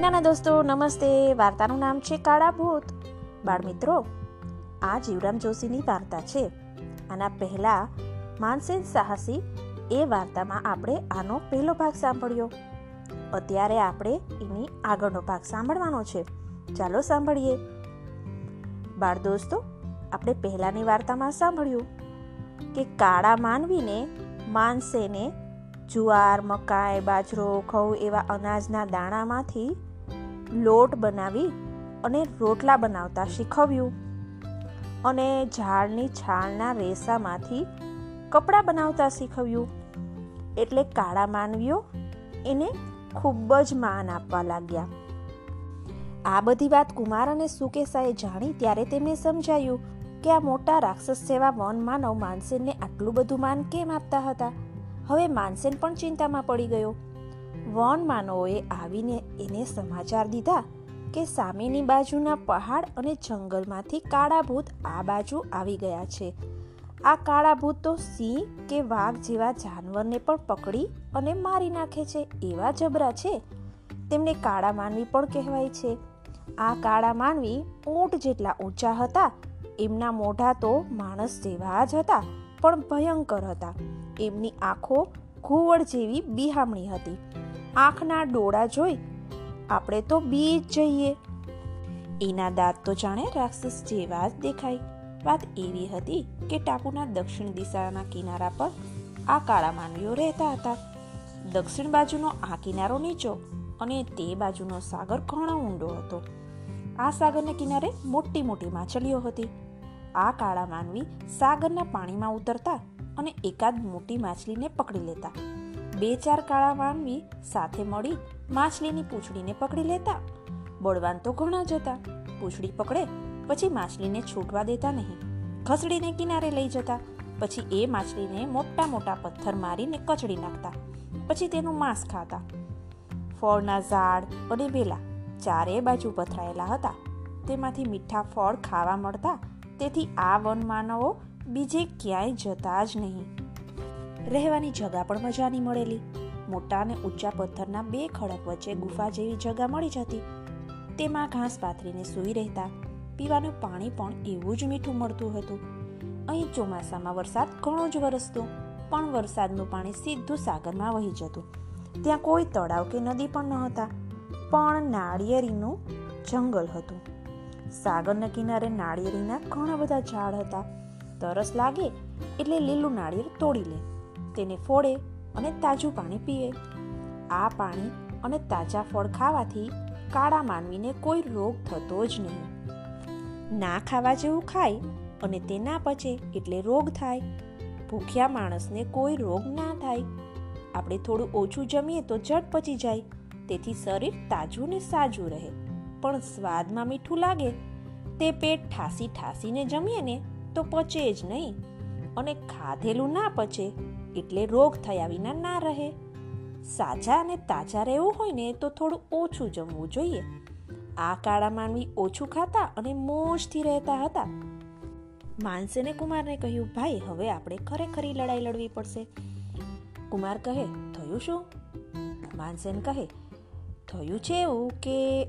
નાના દોસ્તો, નમસ્તે. વાર્તાનું નામ છે કાળા ભૂત. બાળમિત્રો આ જીવરામ જોશીની વાર્તા છે. આના પહેલા માનસેન સાહસી એ વાર્તામાં આપણે આનો પહેલો ભાગ સાંભળ્યો. અત્યારે આપણે એની આગળનો ભાગ સાંભળવાનો છે. ચાલો સાંભળીએ. બાળ દોસ્તો, આપણે પહેલાની વાર્તામાં સાંભળ્યું કે કાળા માનવીને માનસેને જુવાર, મકાઈ, બાજરો, ઘઉં એવા અનાજના દાણામાંથી લોટ બનાવી અને રોટલા બનાવતા શીખવ્યું. અને ઝાડની છાલના રેસામાંથી કપડાં બનાવતા શીખવ્યું. એટલે કાળા માનવીઓ એને ખૂબ જ માન આપવા લાગ્યા. આ બધી વાત કુમાર અને સુકેશાએ જાણી ત્યારે તેમને સમજાયું કે આ મોટા રાક્ષસ જેવા વન માનવ માનસેનને આટલું બધું માન કેમ આપતા હતા? હવે માનસેન પણ ચિંતામાં પડી ગયો. વન માનવોએ આવીને એને સમાચાર દીધા કે સામેની બાજુના પહાડ અને જંગલમાંથી કાળા ભૂત આ બાજુ આવી ગયા છે. આ કાળા ભૂત તો સિંહ કે વાઘ જેવા જાનવરને પણ પકડી અને મારી નાખે છે એવા જબરા છે. તેમને કાળા માનવી પણ કહેવાય છે. આ કાળા માનવી ઊંટ જેટલા ઊંચા હતા, એમના મોઢા તો માણસ જેવા જ હતા, પણ ભયંકર હતા. એમની આંખો ઘુવડ જેવી બિહામણી હતી. આંખના ડોળા જોઈ આપણે તો બી જઈએ. એના દાંત તો જાણે રાક્ષસ જેવા જ દેખાય. વાત એવી હતી કે ટાપુના દક્ષિણ દિશાના કિનારા પર આ કાળા માનવીઓ રહેતા હતા. દક્ષિણ બાજુનો આ કિનારો નીચો અને તે બાજુનો સાગર ઘણો ઊંડો હતો. આ સાગરના કિનારે મોટી મોટી માછલીઓ હતી. આ કાળા માનવી સાગરના પાણીમાં ઉતરતા અને એકાદ મોટી માછલીને પકડી લેતા. બે ચાર કાળા માનવી સાથે મળી માછલીની પૂંછડીને પકડી લેતા. બળવાન તો ઘણા જ હતા. પૂંછડી પકડે, પછી માછલીને છૂટવા દેતા નહીં. ઘસડીને કિનારે લઈ જતા, પછી એ માછલીને મોટા મોટા પથ્થર મારીને કચડી નાખતા, પછી તેનું માંસ ખાતા. ફળના ઝાડ અને વેલા ચારે બાજુ પથરાયેલા હતા. તેમાંથી મીઠા ફળ ખાવા મળતા, તેથી આ વન માનવો બીજે ક્યાંય જતા જ નહીં. રહેવાની જગા પણ મજાની મળેલી. મોટા અને ઊંચા પથ્થરના બે ખડક વચ્ચે ગુફા જેવી જગા મળી જતી. તેમાં ઘાસ પાથરીને સૂઈ રહેતા. પીવાનું પાણી પણ એવું જ મીઠું મળતું હતું. અહીં ચોમાસામાં વરસાદ ઘણો જ વરસતો, પણ વરસાદનું પાણી સીધું સાગરમાં વહી જતું. ત્યાં કોઈ તળાવ કે નદી પણ ન હતા પણ નાળિયેરીનું જંગલ હતું. સાગરના કિનારે નાળિયેરીના ઘણા બધા ઝાડ હતા. તરસ લાગે એટલે લીલું નાળિયેર તોડી લે. તેને ફોડે અને તાજું પાણી પીએ. આ પાણી અને તાજા ફળ ખાવાથી કાળા માનવીને કોઈ રોગ થતો જ નહીં. ના ખાવા જેવું ખાય અને તે ના પચે એટલે રોગ થાય. ભૂખ્યા માણસને કોઈ રોગ ના થાય. આપણે થોડું ઓછું જમીએ તો જટ પચી જાય. તેથી શરીર તાજું ને સાજું રહે. પણ સ્વાદમાં મીઠું લાગે. તે પેટ ઠાસી ઠાસીને જમીએ ને તો પચે જ નહીં. અને ખાધેલું ના પચે એટલે રોગ થયા વિના ના રહે. સાજા અને તાજા રહેવું હોય ને તો થોડું ઓછું જમવું જોઈએ. આ કાળા માનવી ઓછું ખાતા અને મોજથી રહેતા હતા. માનસેને કુમારને કહ્યું, ભાઈ, હવે આપણે ખરેખરી લડાઈ લડવી પડશે. કુમાર કહે, થયું શું? માનસેન કહે, થયું છે એવું કે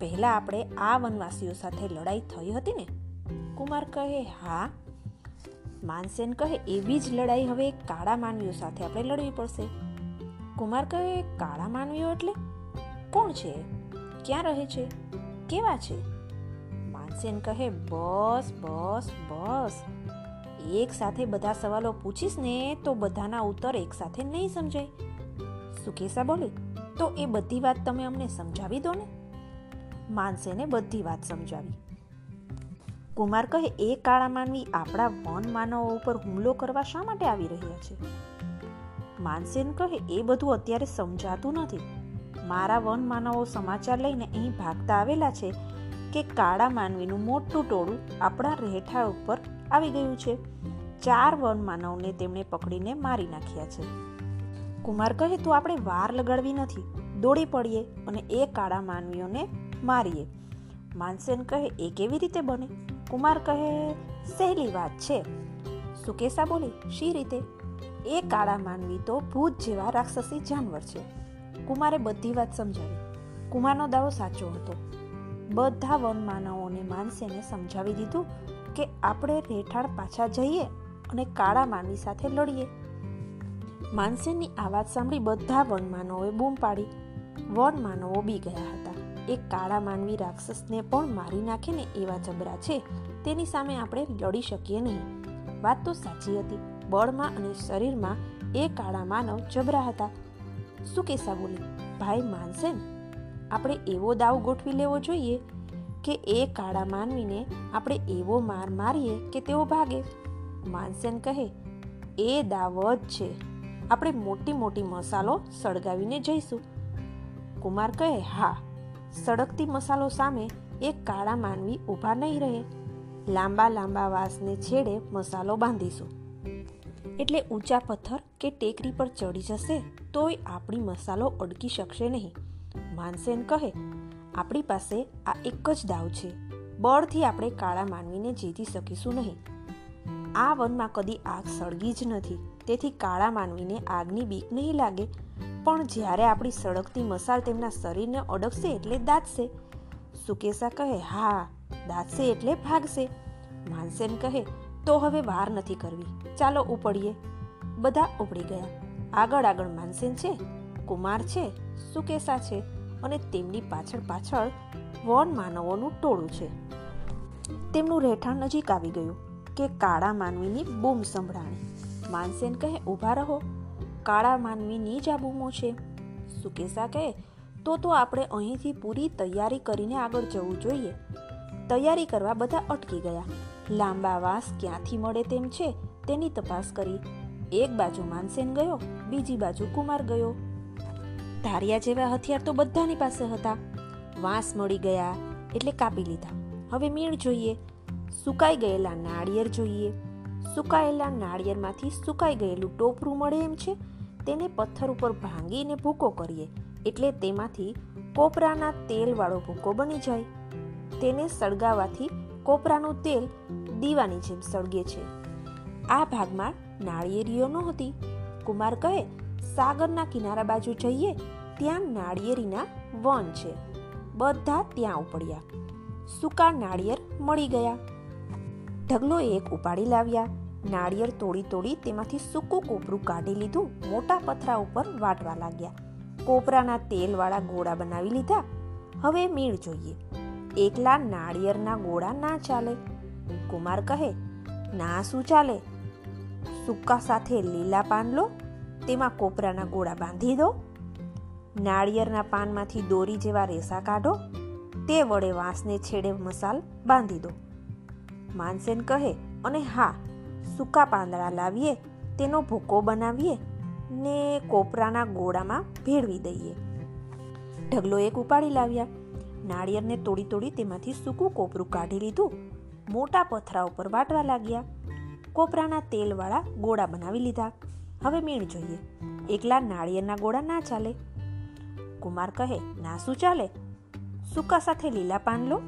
પહેલા આપણે આ વનવાસીઓ સાથે લડાઈ થઈ હતી ને? કુમાર કહે, હા. માનસેન કહે, એવી જ લડાઈ હવે કાળા માનવીઓ સાથે આપણે લડવી પડશે. કુમાર કહે, કાળા માનવીઓ એટલે કોણ છે? ક્યાં રહે છે? કેવા છે? માનસેન કહે, બસ બસ બસ. એક સાથે બધા સવાલો પૂછીશ ને તો બધાના ઉત્તર એક સાથે નહીં સમજાય. સુકેશા બોલે, તો એ બધી વાત તમે અમને સમજાવી દો ને? માનસેને બધી વાત સમજાવી. કુમાર કહે, એ કાળા માનવી આપણા વન માનવો ઉપર હુમલો કરવા શા માટે આવી રહ્યા છે? માનસેન કહે, એ બધું અત્યારે સમજાતું નથી. મારા વન માનવો સમાચાર લઈને અહીં ભાગતા આવેલા છે કે કાળા માનવીનું મોટું ટોળું આપણા રહેઠાણ ઉપર આવી ગયું છે. ચાર વન માનવને તેમણે પકડીને મારી નાખ્યા છે. કુમાર કહે, તો આપણે વાર લગાડવી નથી. દોડી પડીએ અને એ કાળા માનવીઓને મારીએ. માનસેન કહે, એ કેવી રીતે બને? કુમાર કહે, સહેલી વાત છે. સુકેશા બોલી, શી રીતે? એ કાળા માનવી તો ભૂત જેવા રાક્ષસી જાનવર છે. કુમારે બધી વાત સમજાવી. કુમારનો દાવો સાચો હતો. બધા વન માનવોને માનસેને સમજાવી દીધું કે આપણે રેઠાણ પાછા જઈએ અને કાળા માનવી સાથે લડીએ. માનસેનની આ વાત સાંભળી બધા વન માનવોએ બૂમ પાડી. વન માનવો બી ગયા હતા. એક કાળા માનવી રાક્ષસને પણ મારી નાખે ને એવા જબરા છે, તેની સામે આપણે લડી શકીએ નહીં. વાત તો સાચી હતી. બળમાં અને શરીરમાં એ કાળા માનવ જબરા હતા. શું કેસા બોલી? ભાઈ માનસેન આપણે એવો દાવ ગોઠવી લેવો જોઈએ કે એ કાળા માનવીને આપણે એવો માર મારીએ કે તેઓ ભાગે? માનસેન કહે, એ દાવ છે. આપણે મોટી મોટી મસાલો સળગાવીને જઈશું. કુમાર કહે, હા સળગતી મસાલો સામે એક કાળા માનવી ઊભા નહીં રહે. લાંબા લાંબા વાસને છેડે મસાલો બાંધીશું. એટલે ઊંચા પથ્થર કે ટેકરી પર ચડી જશે તોય આપણી મસાલો અડકી શકશે નહીં. માનસેન કહે, આપણી પાસે આ એક જ દાવ છે. બળથી આપણે કાળા માનવીને જીતી શકીશું નહીં. આ વનમાં કદી આગ સળગી જ નથી. તેથી કાળા માનવીને આગની બીક નહીં લાગે. પણ જ્યારે આપણી સળગતી મસાલ તેમના શરીરને અડકશે એટલે દાટશે સુકેશા કહે, હા દાટશે એટલે ભાગશે. માનસેન કહે, તો હવે વાર નથી કરવી. ચાલો ઉપડીએ. બધા ઉપડી ગયા. આગળ આગળ માનસેન છે, કુમાર છે સુકેશા છે અને તેમની પાછળ પાછળ વન માનવોનું ટોળું છે. તેમનું રહેઠાણ નજીક આવી ગયું કે કાળા માનવીની બૂમ સંભળાણી. માનસેન કહે, ઊભા રહો. કાળા માનવીની જ આ બૂમો છે. સુકેશા કહે? તો તો આપણે અહીંથી પૂરી તૈયારી કરીને આગળ જવું જોઈએ. તૈયારી કરવા બધા અટકી ગયા. લાંબા વાસ ક્યાંથી મળે તેમ છે, તેની તપાસ કરી. એક બાજુ માનસેન ગયો, બીજી બાજુ કુમાર ગયો. ધારિયા જેવા હથિયાર તો બધાની પાસે હતા. વાંસ મળી ગયા, એટલે કાપી લીધા. હવે મીણ જોઈએ. સુકાઈ ગયેલા નાળિયેર જોઈએ. સુકાયેલા નાળિયેરમાંથી સુકાઈ ગયેલું ટોપરું મળે એમ છે? તેને પથ્થર ઉપર ભાંગીને ભૂકો કરીએ, એટલે તેમાંથી કોપરાના તેલવાળો ભૂકો બની જાય. તેને સળગાવવાથી કોપરાનું તેલ દીવાની જેમ સળગે છે. આ ભાગમાં નાળિયેરીઓ નહોતી. કુમાર કહે, સાગરના કિનારા બાજુ જઈએ, ત્યાં નાળિયેરીના વન છે. બધા ત્યાં ઉપડ્યા. સૂકા નાળિયેર મળી ગયા. ઢગલો એક ઉપાડી લાવ્યા. નાળિયેર તોડી તોડી તેમાંથી સૂકું કોપરું કાઢી લીધું. મોટા પથરા ઉપર વાટવા લાગ્યા. કોપરાના તેલવાળા ગોળા બનાવી લીધા. હવે મીણ જોઈએ. એકલા નાળિયેરના ગોળા ના ચાલે. કુમાર કહે, ના, શું ચાલે? સૂકા સાથે લીલા પાન લો, તેમાં કોપરાના ગોળા બાંધી દો. નાળિયેરના પાનમાંથી દોરી જેવા રેસા કાઢો. તે વડે વાંસને છેડે મસાલ બાંધી દો. માનસેન કહે, અને હા, સૂકા પાંદડા લાવીએ, તેનો ભૂકો બનાવીએ, ને કોપરાના ગોળામાં ભેળવી દઈએ. ઢગલો એક ઉપાડી લાવ્યા. નાળિયેરને તોડી તોડી તેમાંથી સૂકું કોપરું કાઢી લીધું. મોટા પથરા ઉપર વાટવા લાગ્યા. કોપરાના તેલવાળા ગોળા બનાવી લીધા. હવે મીણ જોઈએ. એકલા નાળિયેરના ગોળા ના ચાલે. કુમાર કહે, ના શું ચાલે? સૂકા સાથે લીલા પાન લો.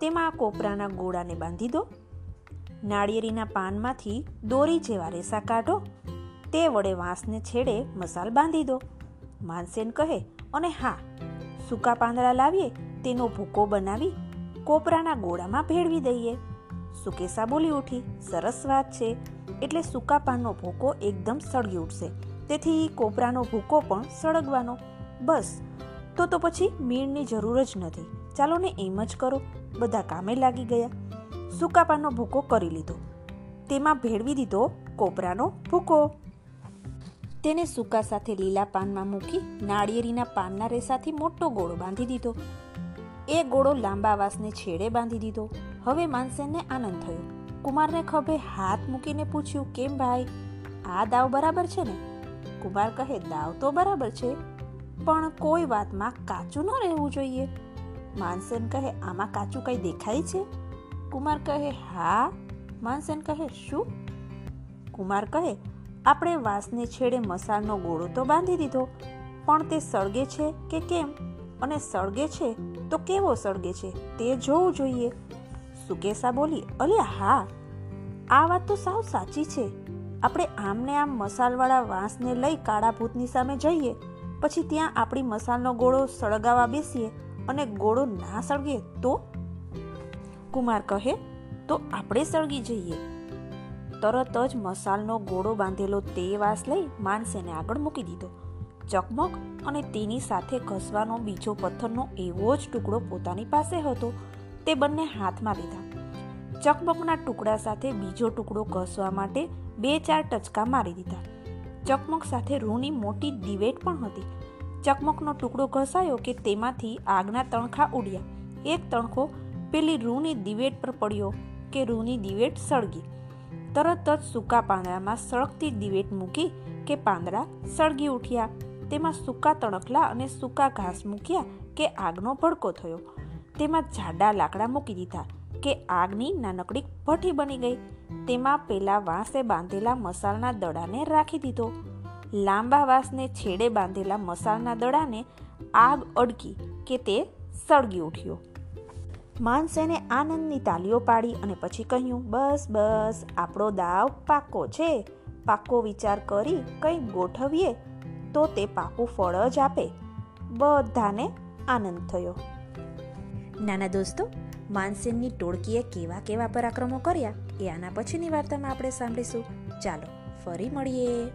તેમાં કોપરાના ગોળાને બાંધી દો. નાળિયેરીના પાનમાંથી દોરી જેવા રેસા કાઢો. તે વડે વાંસને છેડે મસાલ બાંધી દો. માનસેન કહે, અને હા, સૂકા પાંદડા લાવીએ, તેનો ભૂકો બનાવી કોપરાના ગોળામાં ભેળવી દઈએ. સુકેશા બોલી ઉઠી, સરસ વાત છે. એટલે સૂકા પાનનો ભૂકો એકદમ સળગી ઉઠશે. તેથી કોપરાનો ભૂકો પણ સળગવાનો. બસ, તો તો પછી મીણની જરૂર જ નથી. ચાલો ને એમ જ કરો. બધા કામે લાગી ગયા. સૂકા પાનનો ભૂકો કરી લીધો. તેમાં ભેળવી દીધો કોપરાનો ભૂકો. તેને સૂકા સાથે લીલા પાનમાં મૂકી નાળિયેરીના પાનના રેસાથી મોટો ગોળો બાંધી દીધો. એ ગોળો લાંબા વાસને છેડે બાંધી દીધો. હવે માનસેનને આનંદ થયો. કુમારને ખભે હાથ મૂકીને પૂછ્યું, કેમ ભાઈ? આ દાવ બરાબર છે ને? કુમાર કહે, દાવ તો બરાબર છે, પણ કોઈ વાતમાં કાચું ન રહેવું જોઈએ. માનસેન કહે, આમાં કાચું કંઈ દેખાય છે? કુમાર કહે, હા? માનસેન કહે, શું? કુમાર કહે, આપણે વાસને છેડે મસાલનો ગોળો તો બાંધી દીધો, પણ તે સળગે છે કે કેમ? અને સળગે છે તો કેવો સળગે છે તે જોવું જોઈએ. સુકેશા બોલી, અલ્યા, હા, આ વાત તો સાવ સાચી છે. આપણે આમને આમ મસાલવાળા વાંસને લઈ કાળા ભૂતની સામે જઈએ, પછી ત્યાં આપણી મસાલનો ગોળો સળગાવા બેસીએ અને ગોળો ના સળગે તો કુમાર કહે, તો આપણે સળગી જઈએ. તરત જ મસાલનો ગોળો બાંધેલો તે વાસ લઈ માનસેને આગળ મૂકી દીધો. ચકમક અને તેની સાથે ઘસવાનો બીજો પથ્થરનો એવો જ ટુકડો પોતાની પાસે હતો. તે બંને હાથમાં લીધા. ચકમકના ટુકડા સાથે બીજો ટુકડો ઘસવા માટે બે ચાર ટચકા મારી દીધા. ચકમક સાથે રૂની મોટી દિવેટ પણ હતી. ચકમકનો ટુકડો ઘસાયો કે તેમાંથી આગના તણખા ઉડ્યા. એક તણખો પેલી રૂની દિવેટ પર પડ્યો કે રૂની દિવેટ સળગી. તરત જ સૂકા પાંદડામાં સળગતી દિવેટ મૂકી કે પાંદડા સળગી ઉઠ્યા. તેમાં સૂકા તણખલા અને સૂકા ઘાસ મૂક્યા કે આગનો ભડકો થયો. તેમાં જાડા લાકડા મૂકી દીધા કે આગની નાનકડી ભઠ્ઠી બની ગઈ. તેમાં પેલા વાંસે બાંધેલા મસાલના દડાને રાખી દીધો. લાંબા વાંસને છેડે બાંધેલા મસાલના દડાને આગ અડકી કે તે સળગી ઉઠ્યો. માનસેને આનંદની તાલીઓ પાડી અને પછી કહ્યું, બસ બસ, આપણો દાવ પાકો છે. પાકો વિચાર કરી કંઈક ગોઠવીએ તો તે પાકું ફળ જ આપે. બધાને આનંદ થયો. નાના દોસ્તો, માનસેનની ટોળકીએ કેવા કેવા પરાક્રમો કર્યા એ આના પછીની વાર્તામાં આપણે સાંભળીશું. ચાલો, ફરી મળીએ.